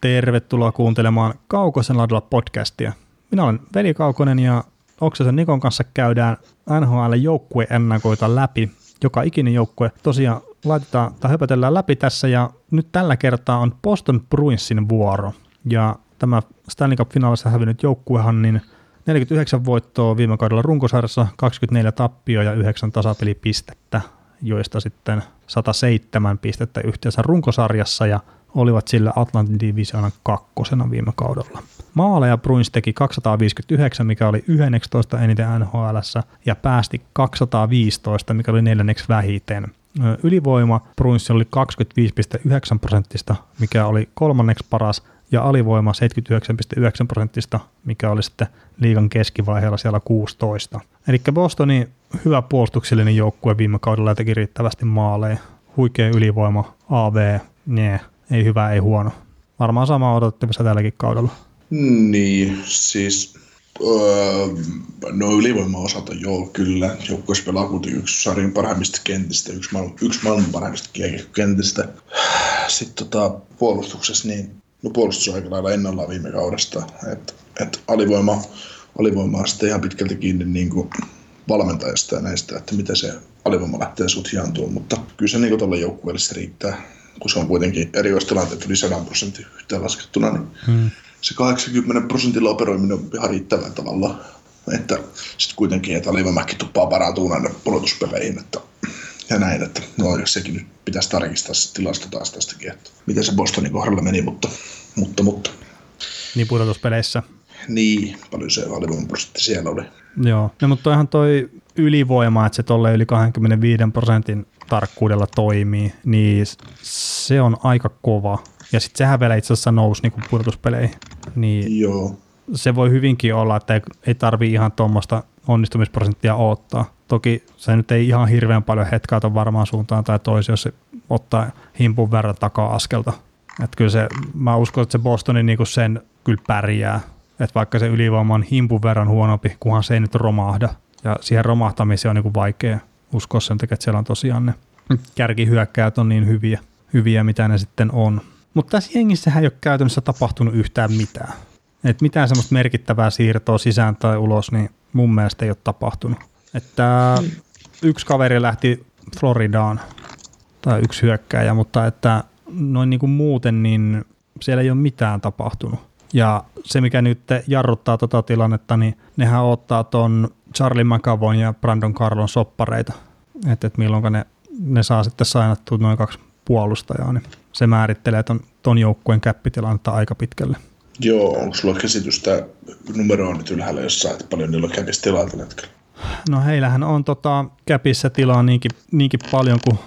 Tervetuloa kuuntelemaan Kaukosen ladulla podcastia. Minä olen Veli Kaukonen ja Oksasen Nikon kanssa käydään NHL ennakoita läpi. Joka ikinen joukkue tosiaan laitetaan tai höpötellään läpi tässä ja nyt tällä kertaa on Boston Bruinsin vuoro. Ja tämä Stanley Cup-finaalissa hävinnyt joukkuehan niin 49 voittoa viime kaudella runkosarjassa, 24 tappio ja 9 tasapelipistettä, joista sitten 107 pistettä yhteensä runkosarjassa ja olivat sillä Atlantin divisioonan kakkosena viime kaudella. Maaleja Bruins teki 259, mikä oli 11 eniten NHL, ja päästi 215, mikä oli neljänneksi vähiten. Ylivoima Bruins oli 25,9 prosenttista, mikä oli kolmanneksi paras, ja alivoima 79,9 prosenttista, mikä oli sitten liigan keskivaiheella siellä 16. Eli Bostonin hyvä puolustuksellinen joukkue viime kaudella teki riittävästi maaleja. Huikea ylivoima, AV, nee, ei hyvä, ei huono. Varmaan sama odotettavissa tälläkin kaudella. Niin, siis öö, no ylivoima-osalta joo, kyllä. Joukkueessa pelaa kuitenkin yksi sarjan parhaimmista kentistä, yksi, maailman, yksi maailman parhaimmista kentistä. Sitten tota, puolustuksessa, niin no puolustus on aika lailla ennallaan viime kaudesta. Et, et alivoima, alivoima on sitten ihan pitkälti kiinni niin kuin valmentajasta ja näistä, että miten se alivoima lähtee sut hiantuun, mutta kyllä se niin tuolla joukkueelle riittää, kun se on kuitenkin erikoistilanteet yli 100 prosentin yhteenlaskettuna, niin hmm. se 80 prosentilla operoiminen on ihan riittävän tavalla. Että sitten kuitenkin, että alivoimakin tuppaa näille pudotuspeleihin, että ja näin, että no, sekin nyt pitäisi tarkistaa se tilasto taas tästäkin, että miten se Bostonin kohdalla meni, mutta, mutta, mutta. Niin pudotuspeleissä. Niin, paljon se prosentti siellä oli. Joo, no, mutta toihan toi ylivoima, että se tolle yli 25 prosentin tarkkuudella toimii, niin se on aika kova. Ja sitten sehän vielä itse asiassa nousi niin pudotuspeleihin. Niin Joo. Se voi hyvinkin olla, että ei, ei tarvi ihan tuommoista onnistumisprosenttia odottaa. Toki se nyt ei ihan hirveän paljon hetkaata varmaan suuntaan tai toiseen, jos se ottaa himpun verran taka-askelta. Että kyllä se, mä uskon, että se Bostonin niin sen kyllä pärjää. Että vaikka se ylivoima on himpun verran huonompi, kunhan se ei nyt romahda. Ja siihen romahtamiseen on niin kuin vaikea uskoa sen takia, että siellä on tosiaan ne kärkihyökkäät on niin hyviä, hyviä mitä ne sitten on. Mutta tässä jengissähän ei ole käytännössä tapahtunut yhtään mitään. Et mitään semmoista merkittävää siirtoa sisään tai ulos, niin mun mielestä ei ole tapahtunut. Että yksi kaveri lähti Floridaan, tai yksi hyökkääjä, mutta että noin niin kuin muuten, niin siellä ei ole mitään tapahtunut. Ja se, mikä nyt jarruttaa tota tilannetta, niin nehän ottaa ton Charlie McAvoyn ja Brandon Carlon soppareita. Että et milloin ne, ne saa sitten sainattua noin kaksi puolustajaa, niin se määrittelee ton, ton joukkueen käppitilannetta aika pitkälle. Joo, onko sulla käsitystä numeroa nyt ylhäällä jossain, että paljon niillä on käpistä tilaa tällä hetkellä? No heillähän on tota, käpissä tilaa niinkin, niinkin paljon kuin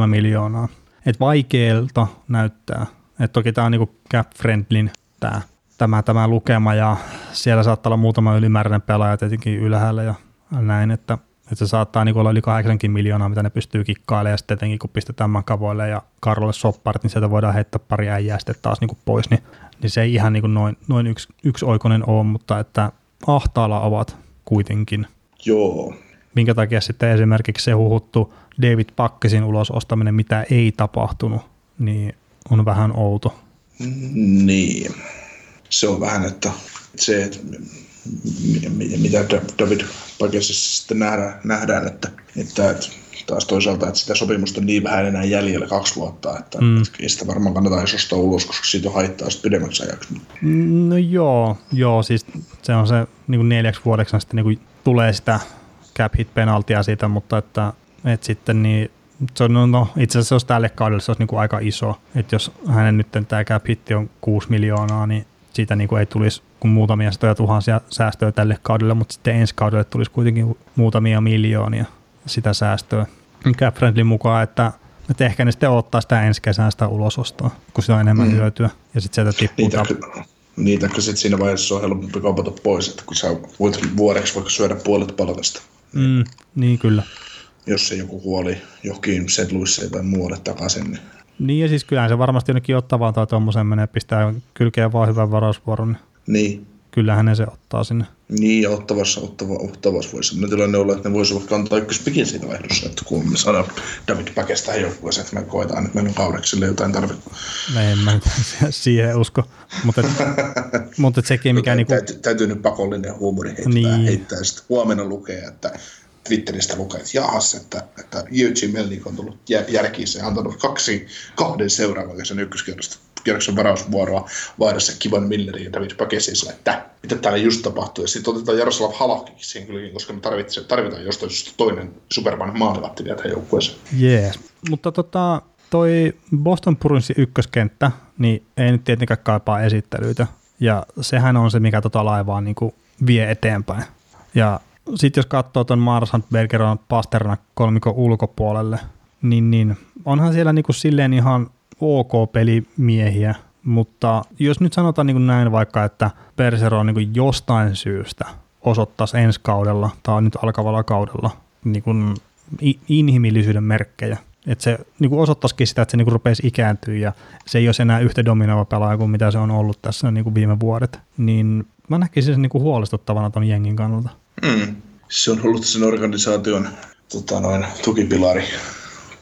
7,3 miljoonaa. Et vaikealta näyttää. Et toki tämä on niinku cap-friendlin tämä, tämä, tämä lukema ja siellä saattaa olla muutama ylimääräinen pelaaja tietenkin ylhäällä ja näin, että, että se saattaa niin olla yli 8 miljoonaa, mitä ne pystyy kikkailemaan ja sitten tietenkin kun pistetään Makavoille ja Karlolle sopparit, niin sieltä voidaan heittää pari äijää sitten taas niin pois, niin, niin se ei ihan niin noin, noin yksi, yksi oikoinen ole, mutta että ahtaalla ovat kuitenkin. Joo. Minkä takia sitten esimerkiksi se huhuttu David Pakkesin ulos ostaminen, mitä ei tapahtunut, niin on vähän outo. Niin. Se on vähän, että se, että mitä David Pakesissa sitten nähdään, nähdään että, että, että taas toisaalta, että sitä sopimusta on niin vähän enää jäljellä kaksi vuotta, että, mm. ei sitä varmaan kannata edes ostaa ulos, koska siitä on haittaa sitten pidemmäksi ajaksi. No joo, joo siis se on se niin kuin neljäksi vuodeksi sitten niin kuin tulee sitä cap hit penaltia siitä, mutta että, että sitten niin se on, no, no, itse asiassa se olisi tälle kaudelle se olisi niin kuin aika iso, että jos hänen nyt tämä cap hitti on 6 miljoonaa, niin siitä niin kuin ei tulisi kuin muutamia satoja tuhansia säästöä tälle kaudelle, mutta sitten ensi kaudelle tulisi kuitenkin muutamia miljoonia sitä säästöä. Cap Friendly mukaan, että, että ehkä ne sitten ottaa sitä ensi kesän sitä ulosostoa, kun se on enemmän mm. hyötyä, ja sitten sieltä tippuu niitä, tap- niitä, sitten siinä vaiheessa on helpompi kaupata pois, että kun sä voit vuodeksi vaikka syödä puolet palkasta. Mm, niin kyllä. Jos se joku huoli johonkin St. Louisiin tai muualle takaisin, niin niin ja siis kyllähän se varmasti jonnekin ottavaan tai tuommoisen menee, pistää kylkeen vaan hyvän varausvuoron. Niin. kyllähän ne se ottaa sinne. Niin, ja ottavassa, ottava, ottavassa voisi sellainen tilanne olla, että ne voisivat kantaa ykköspikin siinä vaihdossa, että kun me saadaan David Päkestä joukkueeseen, että me koetaan, että meillä on kaudeksille jotain tarvetta. No en mä siihen usko, mutta, mutta sekin mikä... niinku... täytyy, täytyy nyt pakollinen huumori heittää, niin. heittää sitten huomenna lukea, että Twitteristä lukee, että jahas, että, että Eugene Melnik on tullut järkiin ja antanut kaksi kahden seuraavan kesän kierroksen varausvuoroa vaihdossa Kivan Millerin ja David Pakesisilla, että mitä täällä just tapahtuu. Ja sitten otetaan Jaroslav Halahkikin siihen kylläkin, koska me tarvitaan, tarvitaan jostain syystä toinen Superman maalivatti vielä tähän joukkueeseen. Jees. Mutta tota, toi Boston Bruinsin ykköskenttä, niin ei nyt tietenkään kaipaa esittelyitä. Ja sehän on se, mikä tota laivaa niin kuin vie eteenpäin. Ja sitten jos katsoo tuon Mars Bergeron Pasternak kolmikon ulkopuolelle, niin, niin onhan siellä niin kuin silleen ihan ok-pelimiehiä, mutta jos nyt sanotaan niin kuin näin vaikka, että Persero on niin kuin jostain syystä osoittaisi ensi kaudella tai nyt alkavalla kaudella niin kuin inhimillisyyden merkkejä, että se niin kuin osoittaisikin sitä, että se niin kuin rupeaisi ikääntyä ja se ei olisi enää yhtä dominoiva pelaaja kuin mitä se on ollut tässä niin kuin viime vuodet, niin mä näkisin sen niin kuin huolestuttavana ton jengin kannalta. Mm. Se on ollut sen organisaation tota noin, tukipilari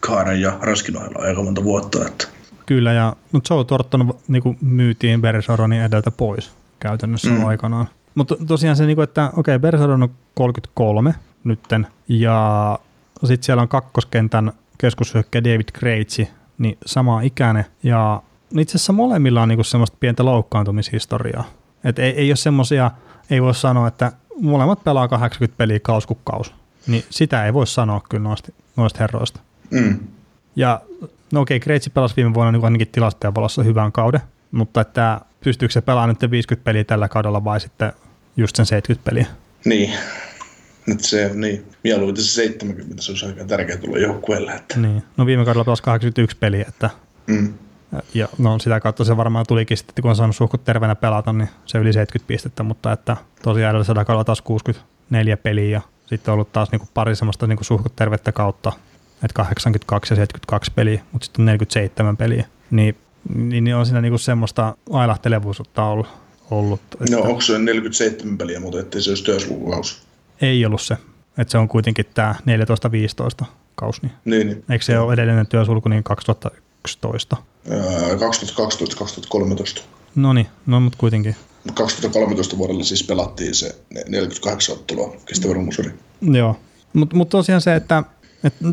Kaaren ja Raskin ohella aika monta vuotta. Että. Kyllä, ja no Joe Torton niin kuin myytiin Bergeronin edeltä pois käytännössä mm. aikanaan. Mutta tosiaan se, niin että okei, okay, Bergeron on 33 nytten, ja sitten siellä on kakkoskentän keskushyökkäjä David Krejci, niin sama ikäinen, ja itse asiassa molemmilla on niin semmoista pientä loukkaantumishistoriaa. Et ei, ei ole semmoisia, ei voi sanoa, että molemmat pelaa 80 peliä kauskukkaus, niin sitä ei voi sanoa kyllä noista, noista herroista. Mm. Ja no okei, Kreitsi pelasi viime vuonna niin ainakin tilastojen valossa hyvän kauden, mutta että pystyykö se pelaamaan nyt 50 peliä tällä kaudella vai sitten just sen 70 peliä? Niin, nyt se on niin. Mieluiten se 70, se olisi aika tärkeä tulla joukkueelle. Että. Niin. No viime kaudella pelasi 81 peliä, että mm. Ja no sitä kautta se varmaan tulikin sitten, kun on saanut suhkut terveenä pelata, niin se yli 70 pistettä, mutta että tosiaan edellisellä kaudella taas 64 peliä ja sitten on ollut taas niin kuin pari semmoista niin kuin suhkut tervettä kautta, että 82 ja 72 peliä, mutta sitten 47 peliä, niin, niin, niin on siinä niin kuin semmoista ailahtelevuutta ollut. ollut että no onko se 47 peliä, mutta ettei se olisi työslukukaus? Ei ollut se, että se on kuitenkin tämä 14-15 kausi. Niin. Niin, niin. Eikö se ole edellinen työsulku niin 2011? 2012-2013. No niin, no mutta kuitenkin. 2013 vuodella siis pelattiin se 48 ottelua kestävä rumusori. Joo, mutta mut tosiaan se, että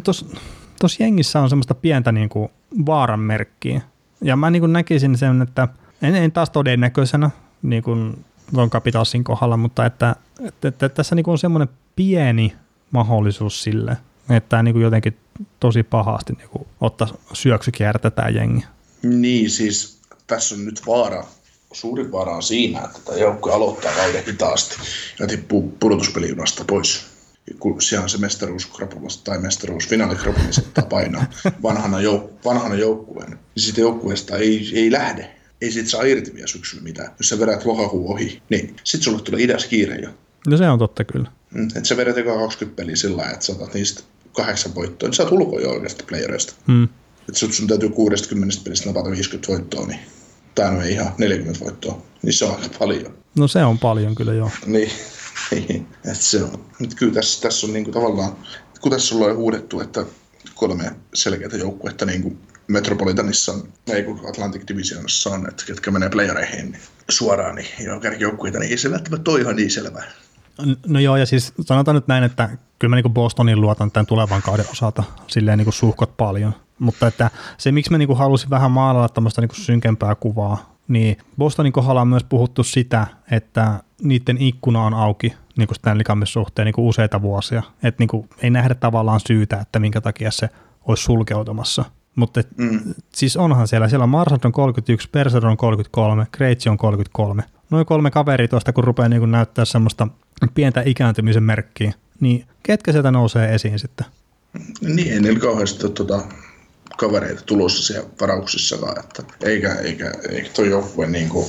tuossa jengissä on semmoista pientä niinku vaaran merkkiä. Ja mä niinku näkisin sen, että en, en taas todennäköisenä niin kuin tuon Capitalsin kohdalla, mutta että, että, että tässä niinku on semmoinen pieni mahdollisuus sille, että niinku jotenkin tosi pahasti niinku ottaa syöksykiertä tämä jengi. Niin, siis tässä on nyt vaara, suuri vaara on siinä, että tämä joukkue aloittaa kauden hitaasti ja tippuu pudotuspelijunasta pois. Kun siellä on se mestaruuskrapulasta tai mestaruusfinaalikrapula saattaa painaa vanhana, jouk- vanhana joukkueen, niin siitä joukkueesta ei, ei lähde. Ei siitä saa irti vielä syksyllä mitään. Jos sä vedät lokakuun ohi, niin sit sulle tulee idäs kiire jo. No se on totta kyllä. Mm, että sä vedät 20 peliä sillä lailla, että saatat niistä kahdeksan voittoa, niin sä oot ulkoa jo oikeasta playereista. Mm että sun, sun täytyy 60 pelistä napata 50 voittoa, niin tämä on ihan 40 voittoa, niin se on aika paljon. No se on paljon kyllä joo. niin, että se on. Nyt kyllä tässä, tässä on niin kuin tavallaan, kun tässä ollaan huudettu, että kolme selkeää joukkuetta niin kuin Metropolitanissa on, ei kun Atlantic Divisionissa on, että ketkä menee playereihin niin suoraan, niin joo, kärkijoukkueita, niin ei se välttämättä ole ihan niin selvää. No joo, ja siis sanotaan nyt näin, että kyllä mä niin Bostonin luotan tämän tulevan kauden osalta silleen niin suhkot paljon. Mutta että se, miksi mä niin halusin vähän maalata tämmöistä niin synkempää kuvaa, niin Bostonin kohdalla on myös puhuttu sitä, että niiden ikkuna on auki niin kuin Stanley Cupin suhteen niin kuin useita vuosia. Että niin ei nähdä tavallaan syytä, että minkä takia se olisi sulkeutumassa. Mutta mm. siis onhan siellä, siellä Marsand on 31, Perser on 33, Kreitsi on 33. Noin kolme kaveri tuosta, kun rupeaa niin näyttää semmoista pientä ikääntymisen merkkiä, niin ketkä sieltä nousee esiin sitten? Niin, ei niillä kauheasti tuota, kavereita tulossa siellä varauksissakaan, että eikä, eikä, eikä toi joukkue, niin kuin,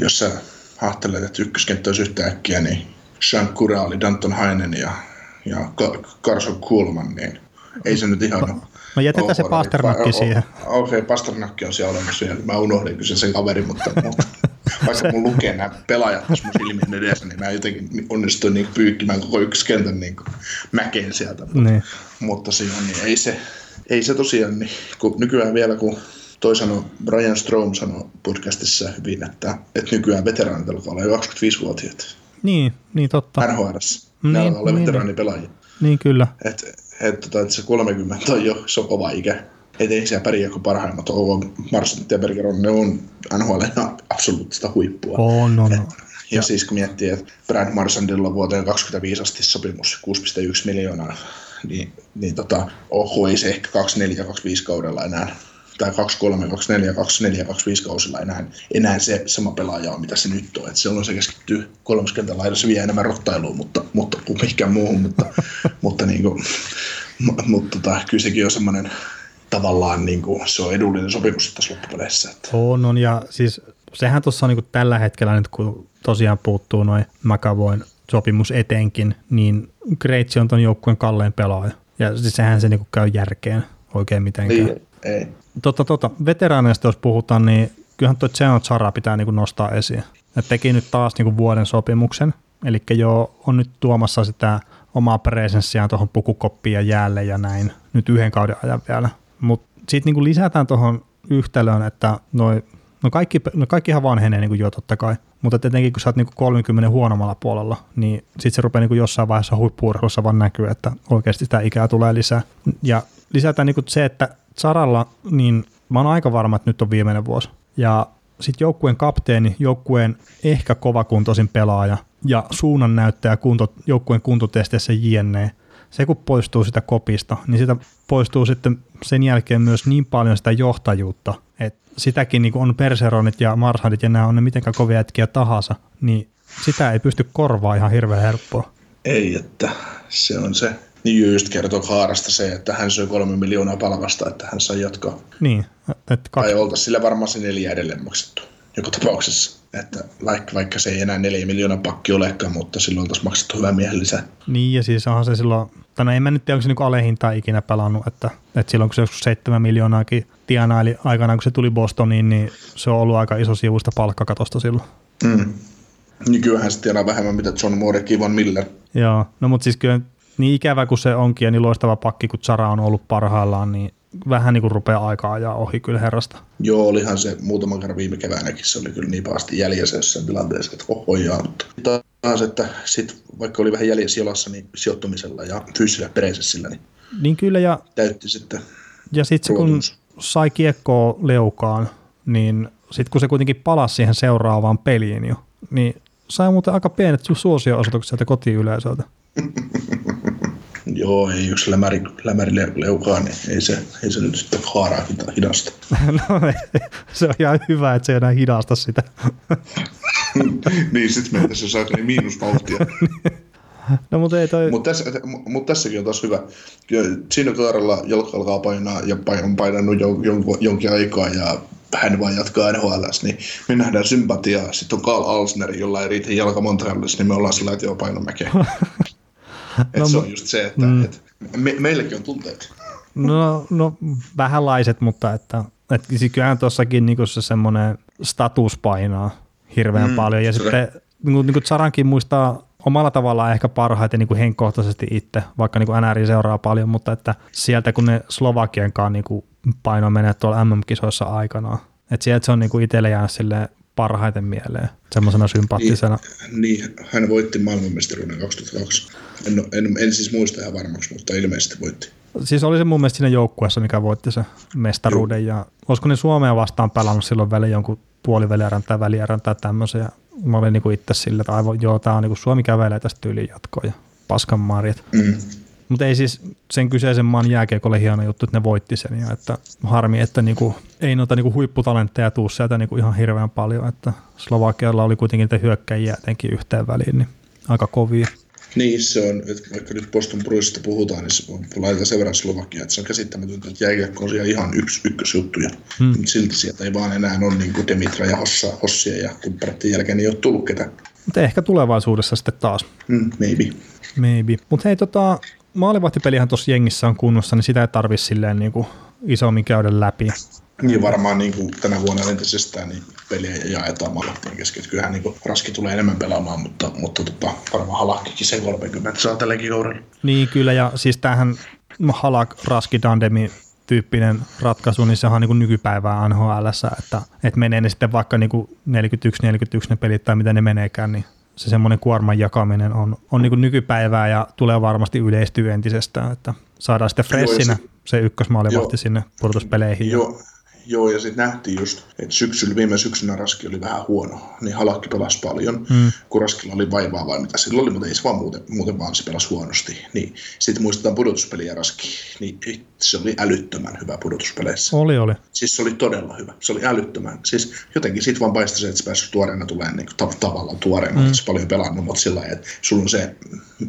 jos sä hahtelet, että ykköskenttä olisi yhtäkkiä, niin Sean Kuraali, Danton Hainen ja, ja Carson Kuhlman, niin ei se nyt ihan No jätetään se Pasternakki siihen. Okei, okay, Pasternakki on siellä olemassa. Mä unohdin kyllä sen kaverin, mutta, mutta, vaikka mun lukee nämä pelaajat tässä mun silmien edessä, niin mä jotenkin onnistuin niin pyykkimään koko yksi kentän niin mäkeen sieltä. Niin. Mutta siinä niin ei se, ei se tosiaan, niin, kun nykyään vielä kun toi sanoi, Brian Strom sanoi podcastissa hyvin, että, että nykyään veteraanit alkaa olla jo 25-vuotiaat. Niin, niin totta. NHL. Ne Niin, olla niin. veteraanipelaajia. Niin kyllä. Että et, tota, et se 30 on jo se on kova ikä. Et ei siellä pärjää kuin parhaimmat. Ovo, Marsant ja Bergeron, ne on NHL absoluuttista huippua. On, on, on. Ja, ja siis kun miettii, että Brad Marsandilla on vuoteen 25 asti sopimus 6,1 miljoonaa, niin, niin tota, oho, ei se ehkä 24-25 kaudella enää, tai 23, 24, 24, 25 kausilla enää, enää se sama pelaaja on, mitä se nyt on. Et silloin se keskittyy kolmoskentän laidassa vie enemmän rottailuun, mutta, mutta kuin mihinkään muuhun, mutta, mutta, niin kuin, mutta tota, kyllä sekin on semmoinen tavallaan niin kuin, se on edullinen sopimus tässä loppupeleissä. Että. On, on, ja siis sehän tuossa on niin tällä hetkellä nyt, kun tosiaan puuttuu noin McAvoin sopimus etenkin, niin Kreitsi on ton joukkueen kallein pelaaja. Ja siis sehän se niin käy järkeen oikein mitenkään. Niin, ei. Tota, tota, veteraaneista jos puhutaan, niin kyllähän tuo Zeon Chara pitää niin nostaa esiin. Et teki nyt taas niin vuoden sopimuksen, eli jo on nyt tuomassa sitä omaa presenssiään tuohon pukukoppiin ja jäälle ja näin nyt yhden kauden ajan vielä. Mutta sitten niin lisätään tuohon yhtälöön, että noi, no, kaikki, no kaikki ihan vanhenee niin jo totta kai, mutta tietenkin kun sä oot niin 30 huonommalla puolella, niin sitten se rupeaa niin jossain vaiheessa huippuurheilussa vaan näkyy, että oikeasti sitä ikää tulee lisää. Ja lisätään niin se, että Saralla, niin mä oon aika varma, että nyt on viimeinen vuosi. Ja sitten joukkueen kapteeni, joukkueen ehkä kovakuntoisin pelaaja ja suunnannäyttäjä kunto, joukkueen kuntotesteissä jne. Se kun poistuu sitä kopista, niin sitä poistuu sitten sen jälkeen myös niin paljon sitä johtajuutta, että sitäkin niin on perseronit ja marshadit ja nämä on ne mitenkään kovia jätkiä tahansa, niin sitä ei pysty korvaa ihan hirveän helppoa. Ei, että se on se. Niin just kertoo Haarasta se, että hän söi kolme miljoonaa palkasta, että hän sai jatkaa. Niin. Että kaksi... Tai oltaisiin sillä varmaan se neljä edelleen maksettu joka tapauksessa. Että vaikka, vaikka se ei enää neljä miljoonaa pakki olekaan, mutta silloin oltaisiin maksettu hyvää miehen lisää. Niin, ja siis onhan se silloin, tai no en mä nyt tiedä, onko se niin alehintaa ikinä pelannut, että, että silloin kun se joskus seitsemän miljoonaakin tienaili aikanaan, kun se tuli Bostoniin, niin se on ollut aika iso sivuista palkkakatosta silloin. Mm. Nykyään se tienaa vähemmän, mitä John Moore ja Von Miller. Joo, no mutta siis kyllä niin ikävä kuin se onkin ja niin loistava pakki, kun Chara on ollut parhaillaan, niin vähän niin kuin rupeaa aikaa ja ohi kyllä herrasta. Joo, olihan se muutaman kerran viime keväänäkin, se oli kyllä niin pahasti jäljessä jossain tilanteessa, että ohojaa, mutta taas, että sit, vaikka oli vähän jäljessä jalassa, niin sijoittumisella ja fyysisellä presessillä, niin, niin kyllä ja, täytti sitten Ja sitten kun sai kiekkoa leukaan, niin sitten kun se kuitenkin palasi siihen seuraavaan peliin jo, niin sai muuten aika pienet suosio-osoitukset sieltä kotiyleisöltä. Joo, ei jos lämäri, lämäri leukaa, niin ei se, ei se nyt sitten haaraa hidasta. no, se on ihan hyvä, että se ei enää hidasta sitä. niin, sitten meitä se saa niin miinusvauhtia. No, mutta ei toi... Mut tässä, mut tässäkin on taas hyvä. Siinä kaudella jalka alkaa painaa ja on painanut jon, jon, jonkin aikaa ja hän vaan jatkaa NHL, niin me nähdään sympatiaa. Sitten on Carl Alsner, jolla ei riitä jalka Montrealissa, niin me ollaan sillä, että joo, paino no, se on just se, että mm. et me, meilläkin on tunteet. No, no vähänlaiset, mutta että, että siis kyllähän tuossakin niin se semmoinen status painaa hirveän mm, paljon. Ja sitten niin kuin, niin kuin Sarankin muistaa omalla tavallaan ehkä parhaiten niin kuin henkkohtaisesti itse, vaikka niin kuin NRI seuraa paljon, mutta että sieltä kun ne Slovakienkaan niin kuin paino menee tuolla MM-kisoissa aikanaan, että sieltä se on niin kuin itselle jäänyt silleen parhaiten mieleen, semmoisena sympaattisena. Niin, niin, hän voitti maailmanmestaruuden 2002. En, en, en siis muista ihan varmaksi, mutta ilmeisesti voitti. Siis oli se mun mielestä siinä joukkueessa, mikä voitti se mestaruuden. Joo. Ja olisiko ne Suomea vastaan pelannut silloin väliin jonkun puolivälierän tai välierän tai tämmöisen. Ja mä olin niinku itse sillä, että aivan, joo, tää on niinku Suomi kävelee tästä yli jatkoon ja paskan marjat. Mm. Mutta ei siis sen kyseisen maan jääkiekolle hieno juttu, että ne voitti sen. Ja että harmi, että niinku, ei noita niinku huipputalentteja tuu sieltä niinku ihan hirveän paljon. Että Slovakialla oli kuitenkin niitä hyökkäjiä jotenkin yhteen väliin, niin aika kovia. Niin, se on, että vaikka nyt Boston Bruinsista puhutaan, niin se on laitetaan sen verran Slovakia, että se on käsittämätöntä, että jääkiekko on siellä ihan yksi, ykkösjuttuja. Hmm. Mutta silti sieltä ei vaan enää ole niin kuin Demitra ja Hossa, Hossia ja kumppaneiden jälkeen niin ei ole tullut ketään. Mutta ehkä tulevaisuudessa sitten taas. Mm, maybe. Maybe. Mutta hei, tota, maalivahtipelihän tuossa jengissä on kunnossa, niin sitä ei tarvitse silleen niin kuin isommin käydä läpi. Niin varmaan niin kuin tänä vuonna entisestään niin peliä jaetaan maalahtien kesken. Kyllähän niin kuin Raski tulee enemmän pelaamaan, mutta, mutta tota, varmaan Halakkikin sen 30 saa tälläkin kaudella. Niin kyllä, ja siis tämähän Halak, Raski, Dandemi tyyppinen ratkaisu, niin sehän on niin nykypäivää NHL, että, että menee ne sitten vaikka niin 41-41 ne pelit tai mitä ne meneekään, niin se semmoinen kuorman jakaminen on, on niin nykypäivää ja tulee varmasti yleistyä entisestään, että saadaan sitten freshinä se, se ykkösmaalivahti sinne pudotuspeleihin. Joo, Joo, ja sitten nähtiin just, että syksyllä, viime syksynä Raski oli vähän huono, niin Halakki pelasi paljon, mm. kun Raskilla oli vaivaa vai mitä sillä oli, mutta ei se vaan muuten, muuten vaan se pelasi huonosti. Niin sitten muistetaan pudotuspeliä Raski, niin se oli älyttömän hyvä pudotuspeleissä. Oli, oli. Siis se oli todella hyvä, se oli älyttömän. Siis jotenkin siitä vaan paistaa se, että se päässyt tuoreena tulee niin kuin, tavallaan tuoreena, mm. että se paljon pelannut, mutta sillä lailla, että sulla on se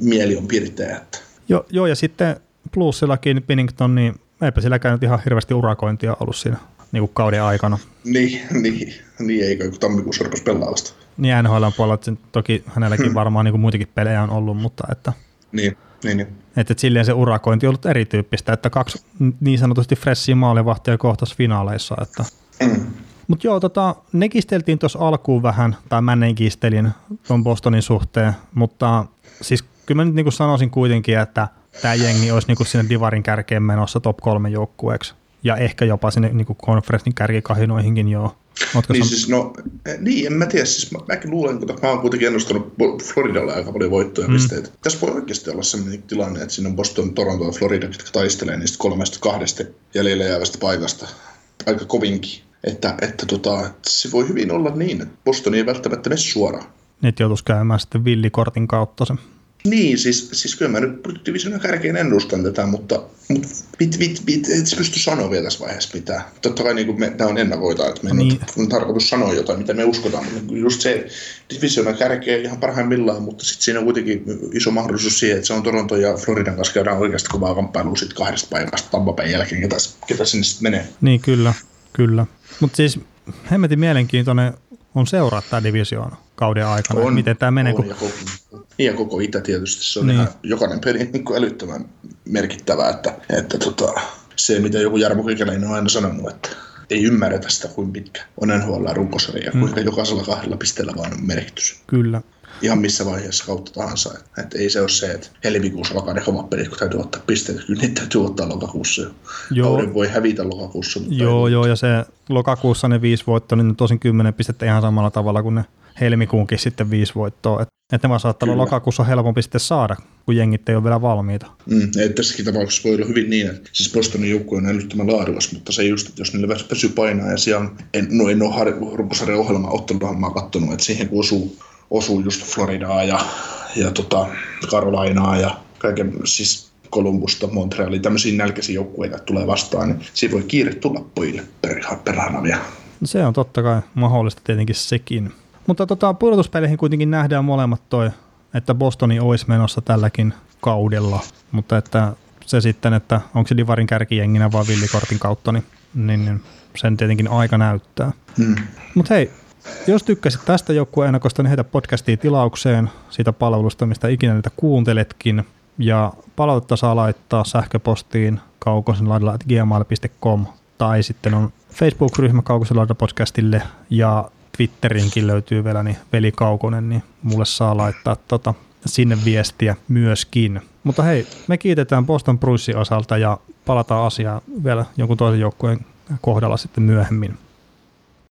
mieli on pirteä. Että... Joo, joo, ja sitten plussillakin Pinnington, niin eipä sillä käynyt ihan hirveästi urakointia ollut siinä niin kuin kauden aikana. Niin, niin, niin eikö kun tammikuussa rupesi pelaavasta. Niin NHL puolella, toki hänelläkin hmm. varmaan niin kuin muitakin pelejä on ollut, mutta että... Niin, niin, niin. Että, että silleen se urakointi on ollut erityyppistä, että kaksi niin sanotusti fressiä maalivahtia kohtas finaaleissa. Että. Mm. Mutta joo, tota, ne kisteltiin tuossa alkuun vähän, tai mä ne kistelin tuon Bostonin suhteen, mutta siis kyllä mä nyt niin kuin sanoisin kuitenkin, että tämä jengi olisi niin kuin sinne Divarin kärkeen menossa top kolme joukkueeksi ja ehkä jopa sinne niin konferenssin kärkikahinoihinkin joo. Ootko niin, san... siis, no, eh, niin, en mä tiedä. Siis mä, mäkin luulen, kun mä oon kuitenkin ennustanut Floridalle aika paljon voittoja mm. pisteitä. Tässä voi oikeasti olla sellainen tilanne, että siinä on Boston, Toronto ja Florida, jotka taistelee niistä kolmesta kahdesta jäljellä jäävästä paikasta aika kovinkin. Että, että, tota, että se voi hyvin olla niin, että Boston ei välttämättä mene suoraan. Nyt joutuisi käymään sitten villikortin kautta se niin, siis, siis kyllä mä nyt divisionan kärkeen ennustan tätä, mutta, mutta vit, vit, vit, et pysty sanoa vielä tässä vaiheessa mitään. Totta kai niin me, tämä on ennakoita, että meidän niin. on tarkoitus sanoa jotain, mitä me uskotaan, mutta niinku just se divisionan kärkeen ihan parhaimmillaan, mutta sitten siinä on kuitenkin iso mahdollisuus siihen, että se on Toronto ja Floridan kanssa käydään oikeasti kovaa kamppailua sitten kahdesta paikasta Tampa jälkeen, ketä, ketä sinne sitten menee. Niin, kyllä, kyllä. Mutta siis hemmetin mielenkiintoinen on seuraa tämä divisioona kauden aikana, on, miten tämä menee. On, kun... ja, koko, niin ja koko Itä tietysti, se on niin. ihan, jokainen peli niin kuin älyttömän merkittävä, että, että tota, se mitä joku Jarmo Kikäläinen on aina sanonut, että ei ymmärretä sitä, kuin pitkä on NHL runkosarja ja mm. kuinka jokaisella kahdella pisteellä vaan on merkitys. Kyllä ihan missä vaiheessa kautta tahansa. Että ei se ole se, että helmikuussa alkaa ne hommat pelit, kun täytyy ottaa pisteet. Kyllä niitä täytyy ottaa lokakuussa. Joo. Kauden voi hävitä lokakuussa. Mutta joo, joo, ja se lokakuussa ne viisi voittoa, niin tosin kymmenen pistettä ihan samalla tavalla kuin ne helmikuunkin sitten viisi voittoa. Että et ne vaan saattaa olla lokakuussa helpompi sitten saada, kun jengit ei ole vielä valmiita. Mm, et tässäkin tapauksessa voi olla hyvin niin, että siis Bostonin joukkue on älyttömän laadukas, mutta se just, että jos niille väsy painaa ja siellä en, no en ole runkosarjan ohjelmaa, otteluohjelmaa katsonut, että siihen kun osuu osuu just Floridaa ja, ja tota Carolinaa ja kaiken, siis Kolumbusta, Montrealia, tämmöisiä nälkäisiä joukkueita tulee vastaan, niin siinä voi kiire tulla pojille perhana vielä. No se on totta kai mahdollista tietenkin sekin. Mutta tota, pudotuspeleihin kuitenkin nähdään molemmat toi, että Bostoni olisi menossa tälläkin kaudella, mutta että se sitten, että onko se Divarin kärkijenginä vai villikortin kautta, niin, niin, niin sen tietenkin aika näyttää. Mm. Mutta hei, jos tykkäsit tästä joukkueen ennakosta, niin heitä podcastiin tilaukseen siitä palvelusta, mistä ikinä niitä kuunteletkin. Ja palautetta saa laittaa sähköpostiin kaukosenlaidalla.gmail.com tai sitten on Facebook-ryhmä Kaukosen podcastille ja Twitterinkin löytyy vielä, niin Veli Kaukonen, niin mulle saa laittaa tota, sinne viestiä myöskin. Mutta hei, me kiitetään Boston Brucein osalta ja palataan asiaan vielä jonkun toisen joukkueen kohdalla sitten myöhemmin.